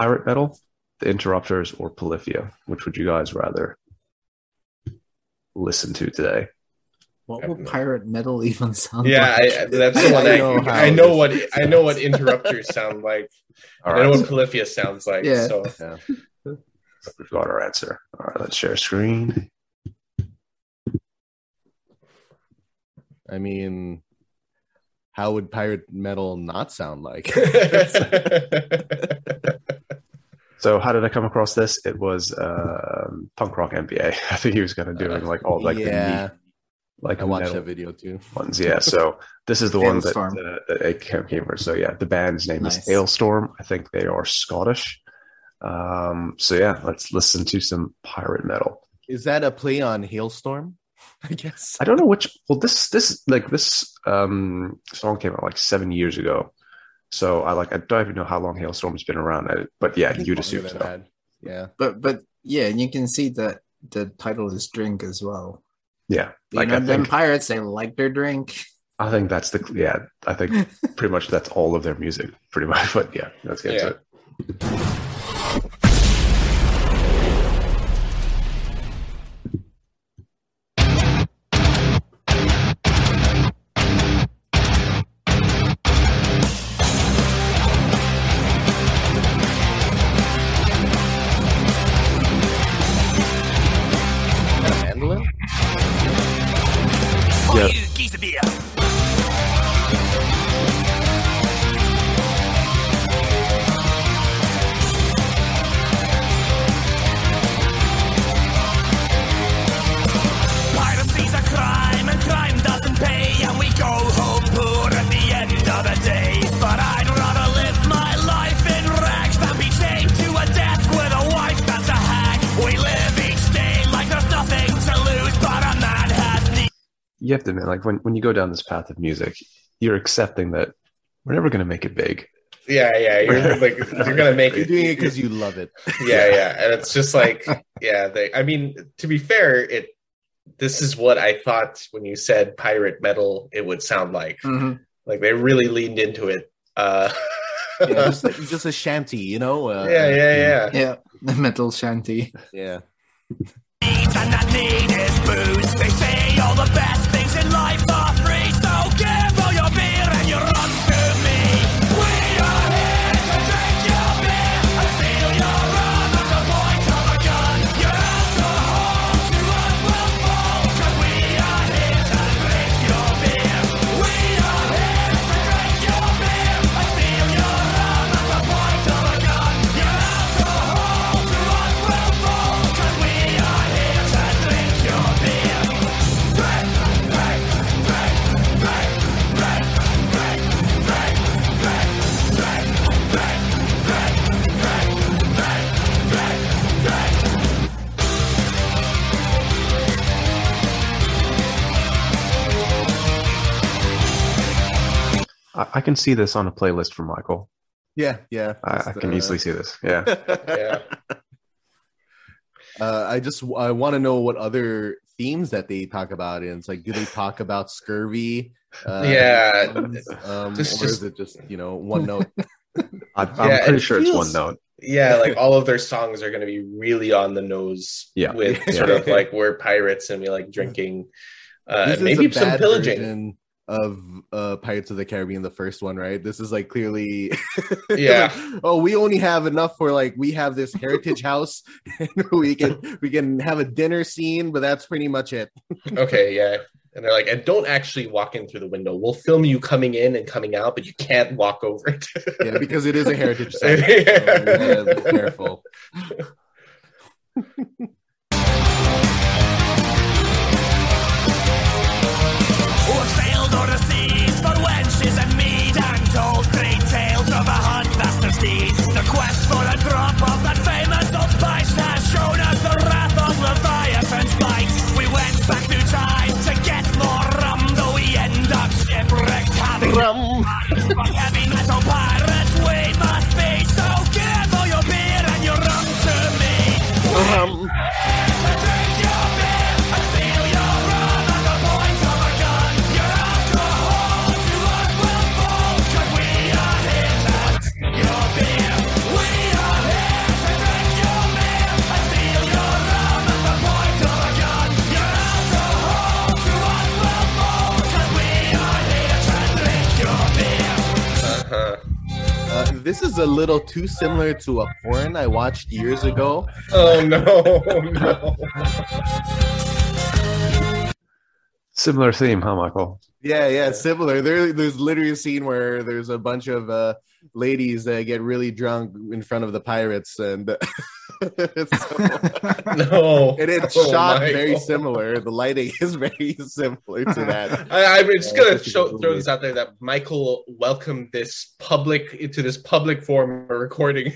pirate metal, the Interrupters, or Polyphia? Which would you guys rather listen to today? What will pirate metal even sound Yeah, like? I, that's the one I I, know how I know this- what I know what interrupters sound like. All I know what Polyphia sounds like. Yeah. So Yeah. we've got our answer. All right, let's share screen. I mean, how would pirate metal not sound like? So how did I come across this? It was um, punk rock MBA. I think he was kind of doing like all like the yeah, neat, like I watched metal that video too. ones. Yeah. So this is the one that, uh, that it came came from. So yeah, the band's name Nice. is Alestorm. I think they are Scottish. Um, so yeah, let's listen to some pirate metal. Is that a play on Hailstorm? I guess. I don't know which. Well, this this like this um song came out like seven years ago. So I like I don't even know how long Alestorm's been around. I- But yeah, you'd assume so. that. Yeah. But but yeah, and you can see that the title is drink as well. Yeah, You like know, I them think pirates they like their drink. I think that's the yeah. I think pretty much that's all of their music, pretty much. But yeah, let's get Yeah. to it. to be a like when when you go down this path of music, you're accepting that we're never going to make it big. yeah, yeah, you're like you're gonna make You're it. doing it because you love it. yeah, yeah, and it's just like yeah. They, I mean, to be fair, it. This is what I thought when you said pirate metal, it would sound like. Mhm. Like they really leaned into it. Uh, Yeah, just, just a shanty, you know? Uh, yeah, yeah, yeah. Yeah, the metal shanty. Yeah life. I, I can see this on a playlist for Michael. Yeah, yeah. I, I can uh, easily see this. Yeah. Yeah. Uh, I just I want to know what other themes that they talk about. And it's like, do they talk about scurvy? Uh, Yeah. um, Just- or just- is it just you know one note? I, I'm Yeah, pretty it sure it's one note. yeah, like all of their songs are going to be really on the nose. Yeah. with Yeah. sort of like we're pirates and we like drinking, uh, maybe some pillaging. version of uh, Pirates of the Caribbean, the first one, right? This is like clearly, Yeah. like, oh, we only have enough for like we have this heritage house, and we can we can have a dinner scene, but that's pretty much it. Okay, yeah. And they're like, and don't actually walk in through the window. We'll film you coming in and coming out, but you can't walk over it. Yeah, because it is a heritage site. So gotta be careful. Deeds. The quest for a drop of that famous old spice has shown us the wrath of Leviathan's bite. We went back through time to get more rum, though we end up shipwrecked having Rum. a little too similar to a porn I watched years ago. Oh no, no. Similar theme, huh, Michael? Yeah, yeah, similar. There, there's literally a scene where there's a bunch of uh, ladies that get really drunk in front of the pirates, and so- No. and it's Oh, shot Michael. very similar. The lighting is very similar to that. I, I'm just Yeah, gonna show, throw movie. this out there that Michael welcomed this public into this public form of recording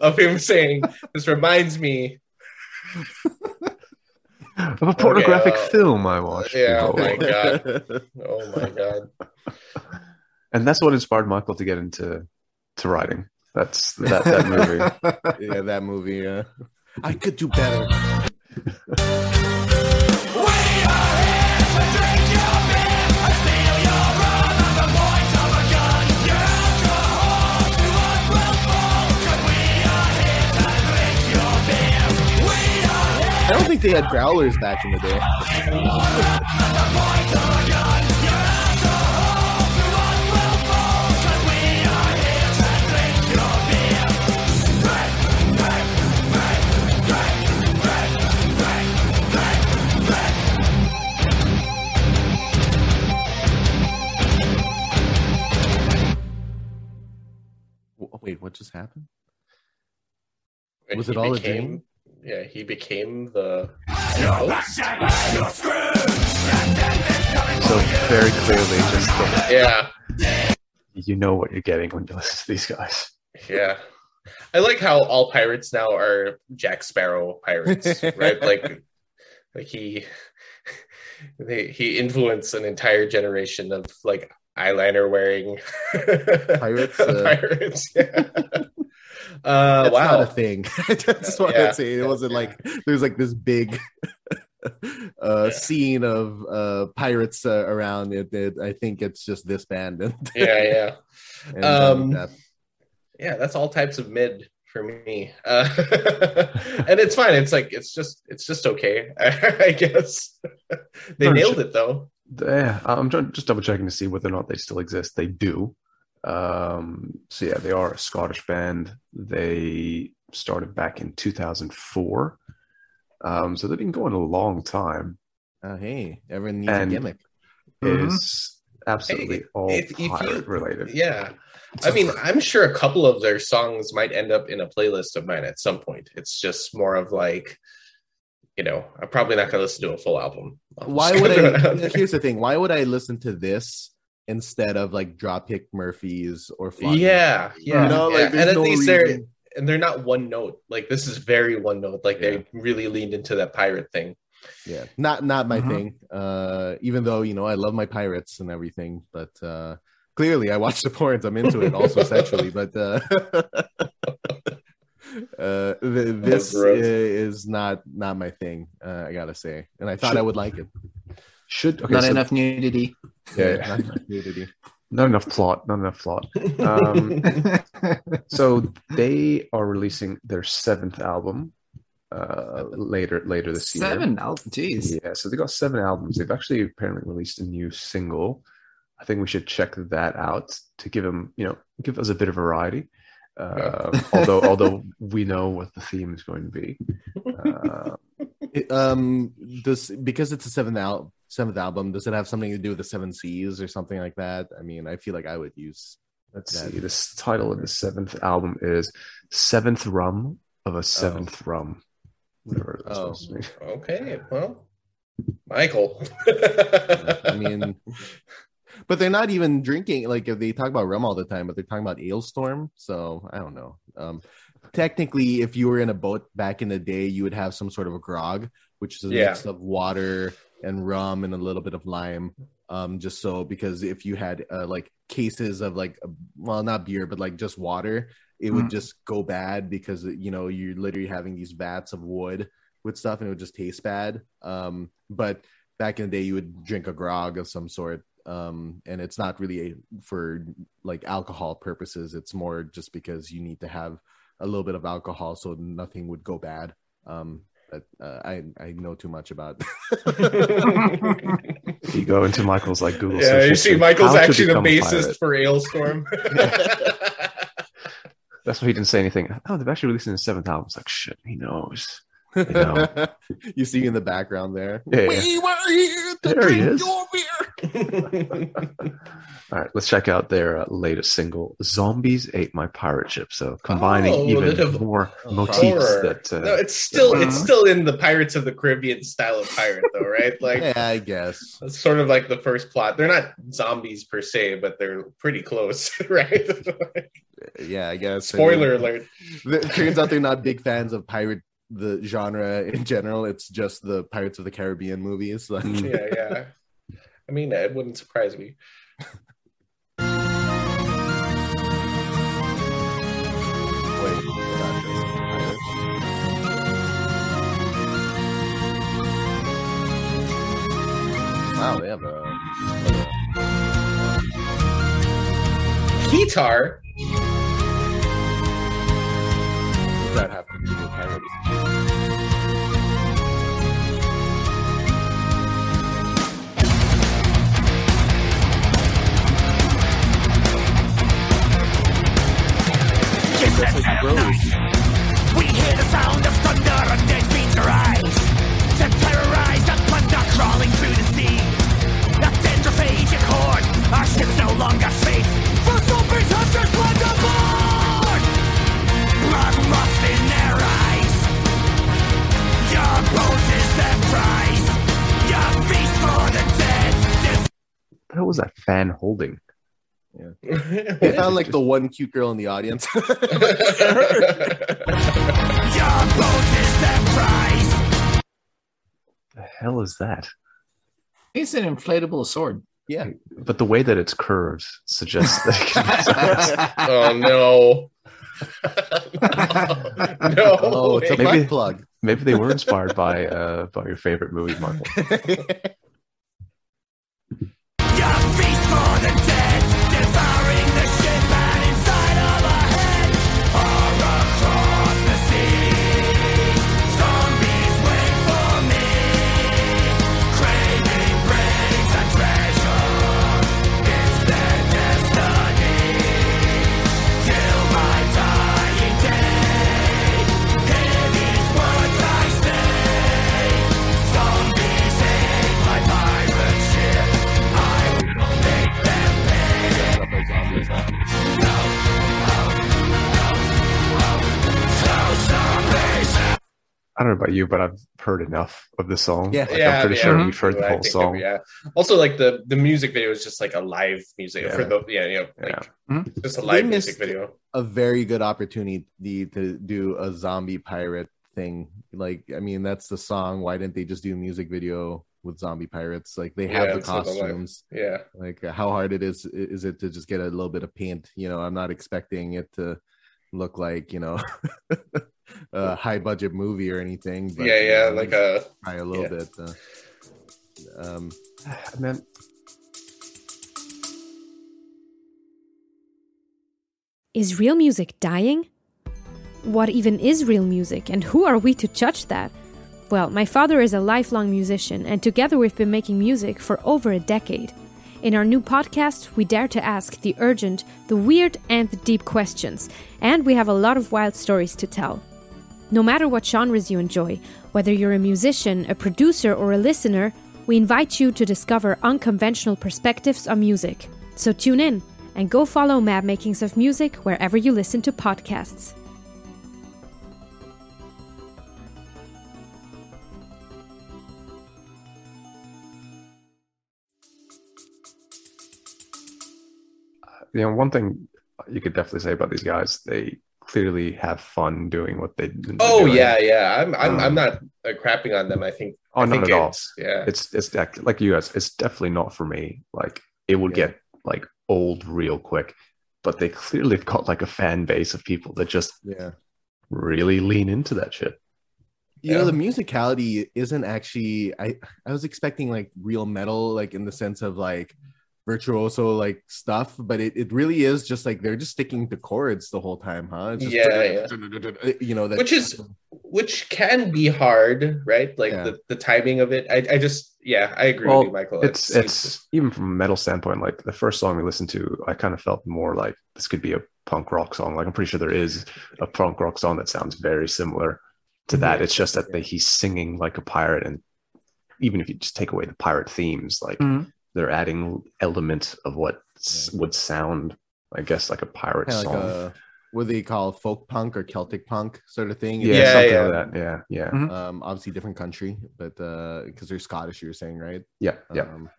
of him saying, "This reminds me." Of a pornographic uh, film I watched. yeah, oh my God. Oh my god! and that's what inspired Michael to get into to writing. That's that that movie. yeah, that movie. Yeah, I could do better. We are here to drink your beer, steal your run and the point of a gun. I don't think they had growlers back in the day. What just happened? Was he it all a dream? Yeah, he became the. So very clearly, just the, Yeah, you know what you're getting when you listen to these guys. yeah. I like how all pirates now are Jack Sparrow pirates, right? Like, like he, they, he influenced an entire generation of like eyeliner wearing Pirates, uh, pirates. Yeah. Uh, That's wow. not a thing. Just want Yeah. to say it wasn't Yeah. like there's like this big uh Yeah. scene of uh pirates uh, around it, it. I think it's just this band. And, yeah, yeah. and, Um, that- yeah that's all types of mid for me uh, and it's fine it's like it's just it's just okay i guess they nailed it though Yeah, I'm trying, just double checking to see whether or not they still exist. They do. Um, so yeah, they are a Scottish band. They started back in 2004. Um, so they've been going a long time. uh, hey, everyone needs And- a gimmick. It is absolutely Hey, all if- if you- pirate related. yeah i mean i'm sure a couple of their songs might end up in a playlist of mine at some point it's just more of like you know i'm probably not going to listen to a full album I'm Why would gonna throw it I? Here's the thing. Why would I listen to this instead of like Dropkick Murphys or Flogging? yeah yeah, You know, like, yeah. there's and at no least they're and they're not one note like this is very one note like Yeah. they really leaned into that pirate thing yeah not not my Mhm. thing uh even though you know i love my pirates and everything but uh clearly i watch the porns i'm into it also sexually but uh th- this is not not my thing uh, i gotta say and i thought Should- i would like it Should okay, Not so enough nudity. Yeah, not enough nudity. not enough plot. Not enough plot. Um, so they are releasing their seventh album uh, later later this year. Seven. albums, jeez. Yeah, so they got seven albums. They've actually apparently released a new single. I think we should check that out to give them, you know, give us a bit of variety. Uh, although, although we know what the theme is going to be. Uh, It, um does because it's a seventh al- seventh album does it have something to do with the seven seas or something like that i mean i feel like i would use let's That- see. This title of the seventh album is Seventh Rum of a Seventh Rum. Whatever that's Oh. supposed to mean. okay well michael I mean, but they're not even drinking. Like if they talk about rum all the time, but they're talking about Alestorm. So I don't know. Um, technically, if you were in a boat back in the day, you would have some sort of a grog, which is a Yeah. mix of water and rum and a little bit of lime. Um, just so because if you had uh, like cases of like, well, not beer, but like just water, it would Mm. just go bad because you know you're literally having these vats of wood with stuff and it would just taste bad. Um, but back in the day you would drink a grog of some sort um and it's not really a, for like alcohol purposes it's more just because you need to have a little bit of alcohol so nothing would go bad um but uh, I I know too much about. You go into Michael's like Google. yeah, search you see, Michael's actually the become a bassist for Alestorm. That's why he didn't say anything. Oh, they've actually released in the seventh album. It's like shit. He knows. know. you see in the background there. Yeah, yeah. We were here to There he drink is. your beer. All right, let's check out their uh, latest single, "Zombies Ate My Pirate Ship." So combining Oh, even that more motifs Horror. that. Uh, no, it's still it's Mhm. still in the Pirates of the Caribbean style of pirate, though, right? Like yeah, I guess. it's sort of like the first plot. They're not zombies per se, but they're pretty close, right? Yeah, I guess. Spoiler I mean, alert. It turns out they're not big fans of pirate the genre in general. It's just the Pirates of the Caribbean movies. Like. Yeah, yeah. I mean, it wouldn't surprise me. Wait, they're not just. Wow, they have a. Guitar. What does that have to do with pirates? That's like Rose. We hear the sound of thunder and dead fiends arise. To terrorize the plunder crawling through the sea. A dendrophagic horde, our ship's no longer safe. For zombies just went aboard Blood lust in their eyes. Your boat is their prize. Your feast for the dead. What the hell was that fan holding? They found like the one cute girl in the audience. Your boat is their prize The hell is that? It's an inflatable sword. yeah. But the way that it's curved suggests that. oh no. no. Oh, it's a. Maybe- plug. Maybe they were inspired by uh, by your favorite movie, Michael. I don't know about you, but I've heard enough of the song. Yeah. Like, Yeah, I'm pretty yeah. sure Mhm. we've heard the whole song. that- yeah. Also, like the the music video is just like a live music Yeah. for the yeah, you know, like Yeah. just a live missed- music video. a very good opportunity to do a zombie pirate thing. Like, I mean, that's the song. Why didn't they just do a music video with zombie pirates? Like, they have Yeah, the instead of costumes. Yeah. Like, how hard it is is it to just get a little bit of paint? You know, I'm not expecting it to look like you know a high budget movie or anything. But, yeah, yeah, you know, like a try a little yeah. bit. Uh, um, Man, Is real music dying? What even is real music, and who are we to judge that? Well, my father is a lifelong musician, and together we've been making music for over a decade. In our new podcast, we dare to ask the urgent, the weird, and the deep questions, and we have a lot of wild stories to tell. No matter what genres you enjoy, whether you're a musician, a producer, or a listener, we invite you to discover unconventional perspectives on music. So tune in and go follow Mad Makings of Music wherever you listen to podcasts. you know, one thing you could definitely say about these guys, they clearly have fun doing what they. they're Oh doing. yeah, yeah. I'm I'm I'm Um, not uh, crapping on them. I think Oh, I not think at all. Yeah. It's it's dec- like you guys. It's definitely not for me. Like it would Yeah. get like old real quick. But they clearly have got like a fan base of people that just yeah. really lean into that shit. You know, the musicality isn't actually I I was expecting like real metal, like in the sense of like virtuoso like stuff, but it, it really is just like they're just sticking to chords the whole time, huh? It's just Yeah, you know, that Which is which can be hard, right? Like Yeah. the, the timing of it. I, I just yeah, I agree Well, with you, Michael. it's It it's seems- even from a metal standpoint like the first song we listened to i kind of felt more like this could be a punk rock song like i'm pretty sure there is a punk rock song that sounds very similar to that it's just that they, he's singing like a pirate and even if you just take away the pirate themes like Mhm. They're adding elements of what s would sound i guess like a pirate Kind of song like a what do they call folk punk or Celtic punk sort of thing. yeah, Yeah, something yeah. like that yeah yeah Mhm. Um, obviously different country, but uh, because they're Scottish, you were saying, right? yeah yeah Um,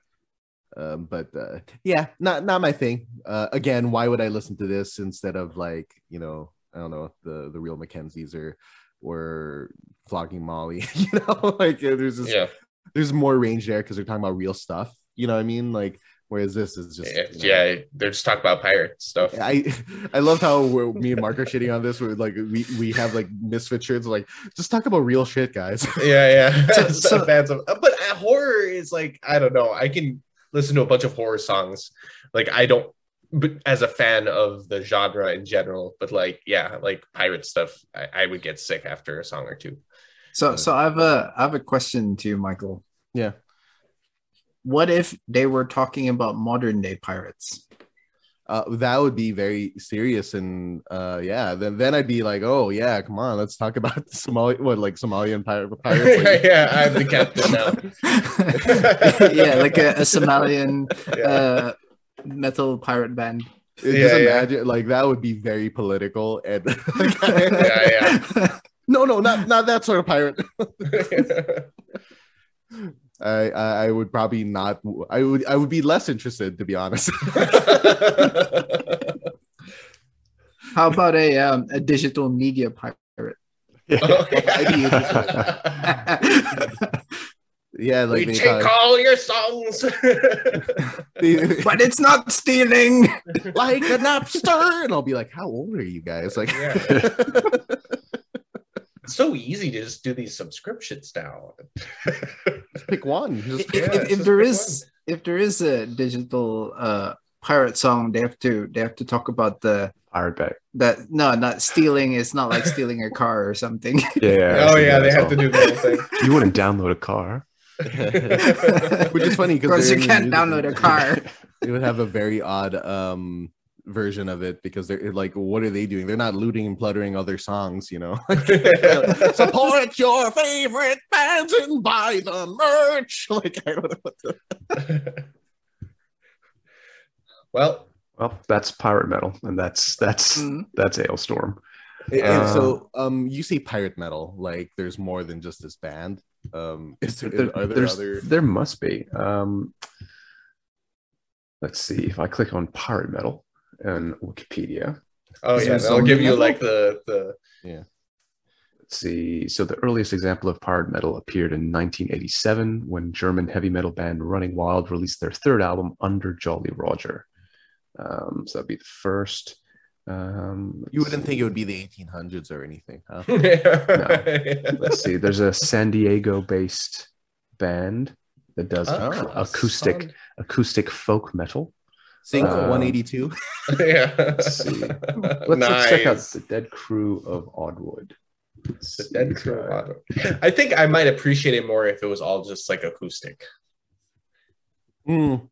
um, but uh, yeah, not not my thing. Uh, again, why would I listen to this instead of like you know I don't know the the real McKenzies or or flogging Molly? you know, like uh, there's this, yeah, there's more range there because they're talking about real stuff. You know what I mean? Like whereas this is just yeah, you know, yeah, they're just talking about pirate stuff. I I love how we're, me and Mark are shitting on this. We're like we we have like misfit shirts. Like just talk about real shit, guys. yeah, yeah. So- So, so- fans of, but uh, horror is like I don't know. I can listen to a bunch of horror songs. Like I don't, but as a fan of the genre in general. But like, yeah, like pirate stuff, I, I would get sick after a song or two. So, so I have a I have a question to you, Michael. Yeah. What if they were talking about modern day pirates? Uh, that would be very serious and uh, yeah. Then then I'd be like, oh yeah, come on, let's talk about the Somali what like Somalian pirate pirates. Yeah, I'm the captain now. yeah, like a, a Somalian Yeah. uh, metal pirate band. just Yeah, yeah. like that would be very political and yeah, yeah, no no not not that sort of pirate. I, I I would probably not. I would I would be less interested to be honest. How about a um, a digital media pirate? Yeah, like we they take thought- all your songs. but it's not stealing. like a napster, and I'll be like, "How old are you guys?" Like, Yeah. It's so easy to just do these subscriptions now. pick one. Just if, pick- if- Yeah, if it's there just is if there is a digital uh pirate song, they have to they have to talk about the pirate bay that no not stealing. It's not like stealing a car or something. yeah, yeah oh yeah, they have to do the whole thing. you wouldn't download a car Which is funny because you can't download a car. It would have a very odd um version of it because they're like, what are they doing? They're not looting and pluttering other songs, you know. Support your favorite bands and buy the merch. Like, I don't know what the well, well that's pirate metal and that's that's Mhm. that's Alestorm. And Uh, so, um, you say pirate metal, like there's more than just this band. Um, is there, There- are there there's- other? there must be. Um, let's see if I click on pirate metal on Wikipedia. oh Is yeah, there they'll some give you like the the yeah. Let's see. So the earliest example of pirate metal appeared in 1987 when German heavy metal band Running Wild released their third album Under Jolly Roger. Um, so that'd be the first. Um, You wouldn't let's think it would be the 1800s or anything, huh? Let's see. There's a San Diego-based band that does Oh, ac- acoustic acoustic folk metal. Sync Uh, 182. yeah. Let's see. Let's, nice. check out the Dead Crew of Oddwood. Let's The Dead Crew. I- Auto. I think I might appreciate it more if it was all just like acoustic. Mm.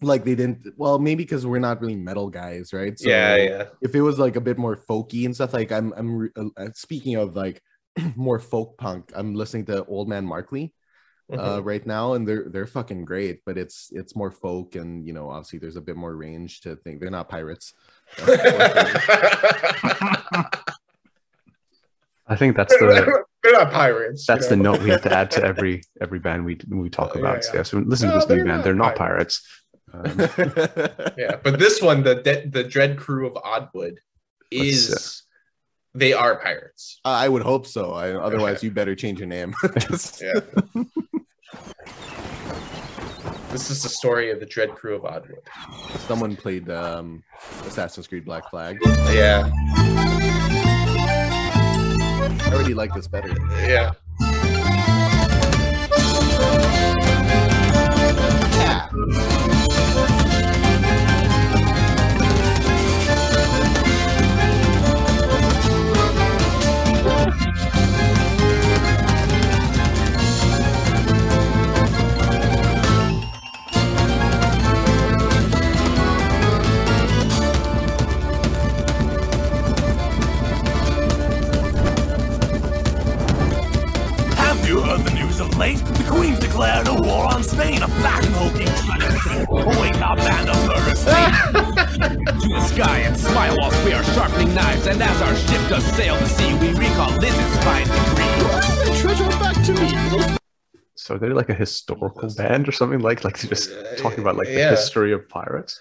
Like they didn't. Well, maybe because we're not really metal guys, right? So yeah, yeah. If it was like a bit more folky and stuff, like I'm, I'm uh, speaking of like more folk punk. I'm listening to Old Man Markley uh, right now, and they're they're fucking great. But it's it's more folk, and you know, obviously there's a bit more range to think. They're not pirates. I think that's the They're not pirates. you that's the note we have to add to every every band we we talk Oh, yeah, about. yeah. Yeah, so listen to this new band. They're not pirates. Um, yeah, but this one, the De- the Dread Crew of Oddwood, is Let's, they are pirates. I would hope so. I, otherwise, you better change your name. Yeah. This is the story of the Dread Crew of Oddwood. Someone played um, Assassin's Creed Black Flag. Yeah, I already like this better. yeah. late, So they're like a historical band or something like like just talking about like the Yeah. history of pirates.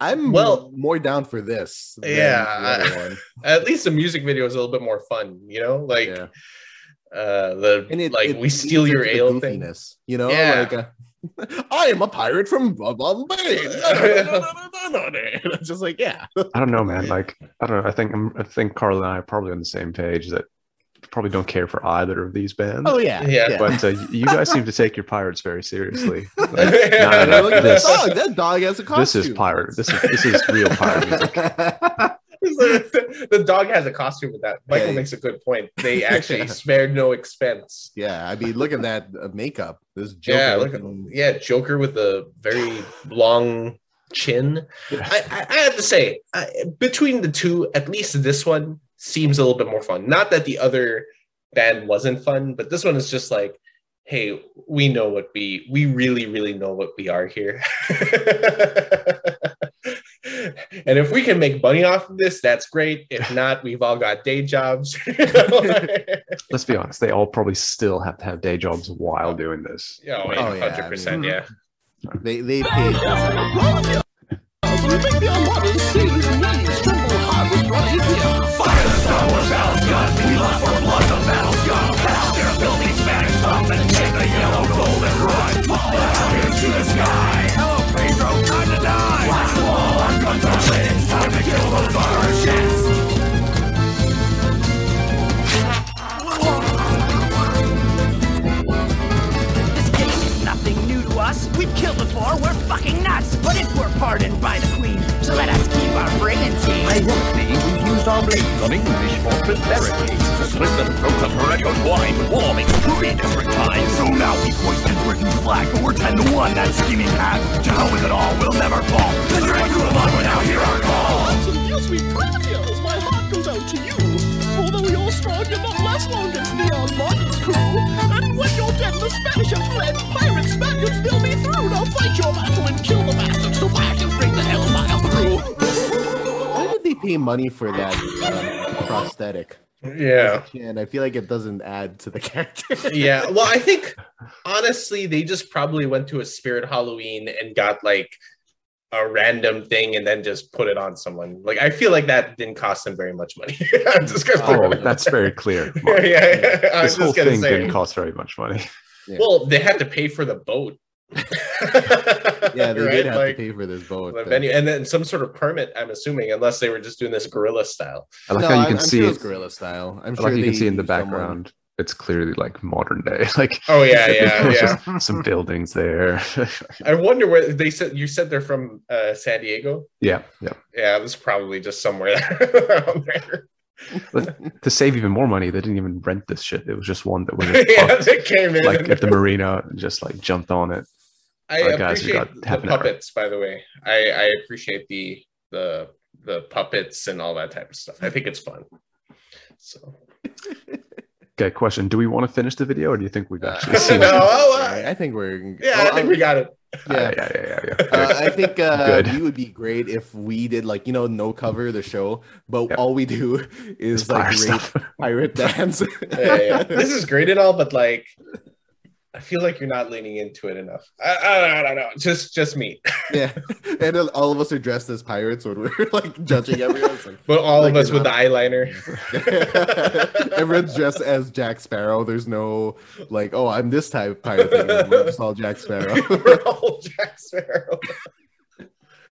I'm Well- more down for this. than Yeah, the. At least the music video is a little bit more fun, you know? Like yeah. uh the And it, like it we steal your into ale the thing. You know, Yeah. like uh, I am a pirate from Bombay. it's just like yeah. I don't know, man. Like I don't know. I think I'm, I think Carl and I are probably on the same page that probably don't care for either of these bands. Oh yeah, Yeah. But uh, you guys seem to take your pirates very seriously. Like, no, no, no, Look at this- that dog. That dog has a costume. this is pirate. This is this is real pirate music. the dog has a costume with that. Michael Yeah. makes a good point. They actually spared no expense. yeah, I mean, look at that uh, makeup. This Joker Yeah, look at yeah, Joker with a very long chin. I, I, I have to say, I, between the two, at least this one seems a little bit more fun. Not that the other band wasn't fun, but this one is just like, hey, we know what we we really really know what we are here. and if we can make money off of this, that's great. If not, we've all got day jobs. Let's be honest. They all probably still have to have day jobs while doing this. Yeah, Oh, oh yeah, 100%. mean- mm-hmm. yeah. They they paid. Guns, we lost for blood, the battle's gone. Out there, filthy Spanish thumbs, and take the yellow gold and run. Fall down into the sky. Hello, Pedro, time to die. Blast the wall, our guns are lit, it's time to kill those Irish This game is nothing new to us. We've killed before, we're fucking nuts. Blades on English for prosperity. To slit the throats of perennial wine with warming truly desperate times. So now we've hoisted Britain's flag, but we're ten to one, that scheming hag. To hell with it all, we'll never fall. The Dracula line will now hear our call. So you sweet courtiers, my heart goes out to you. Although you're strong, you're not last long against Leon Martin's crew. And when you're dead, the Spanish have fled. Pirates, Spaniards, they'll be through. Now fight your battle and kill the bastards so I pay money for that um, prosthetic? Yeah. And I feel like it doesn't add to the character. yeah well i think honestly they just probably went to a spirit halloween and got like a random thing and then just put it on someone like i feel like that didn't cost them very much money i'm just gonna Oh, it that's very clear. yeah, yeah, i This was whole just thing say didn't cost very much money. well they had to pay for the boat yeah, they Right? did have Like, to pay for this boat. venue and then some sort of permit i'm assuming unless they were just doing this guerrilla style I like no, how you I'm- can I'm see sure it. it's guerrilla style. I'm sure like you can see in the used someone- background. It's clearly like modern day. Like oh yeah yeah yeah some buildings there. i wonder where they said you said they're from uh san diego yeah, yeah. yeah it was probably just somewhere around there to save even more money, they didn't even rent this shit. It was just one that was just yeah, they came in. like at the marina, and just like jumped on it. I Alright, guys, appreciate got the half hour. puppets, by the way. I, I appreciate the the the puppets and all that type of stuff. I think it's fun. So Okay, question: Do we want to finish the video, or do you think we've actually Uh, seen No, it? oh, uh, I think we're. yeah, oh, I think we got it. Yeah. yeah, yeah, yeah, yeah. Uh, I think uh, we would be great if we did like you know no cover the show, but Yep. all we do is It's like fire pirate dance. Yeah, yeah. this is great and all, but like, I feel like you're not leaning into it enough. I, I, I don't know. Just just me. yeah, and all of us are dressed as pirates when we're like judging everyone. Like, But all Like of us with the eyeliner. everyone's dressed as Jack Sparrow. There's no like, oh, I'm this type of pirate. Thing. We're just all Jack Sparrow. We're all Jack Sparrow.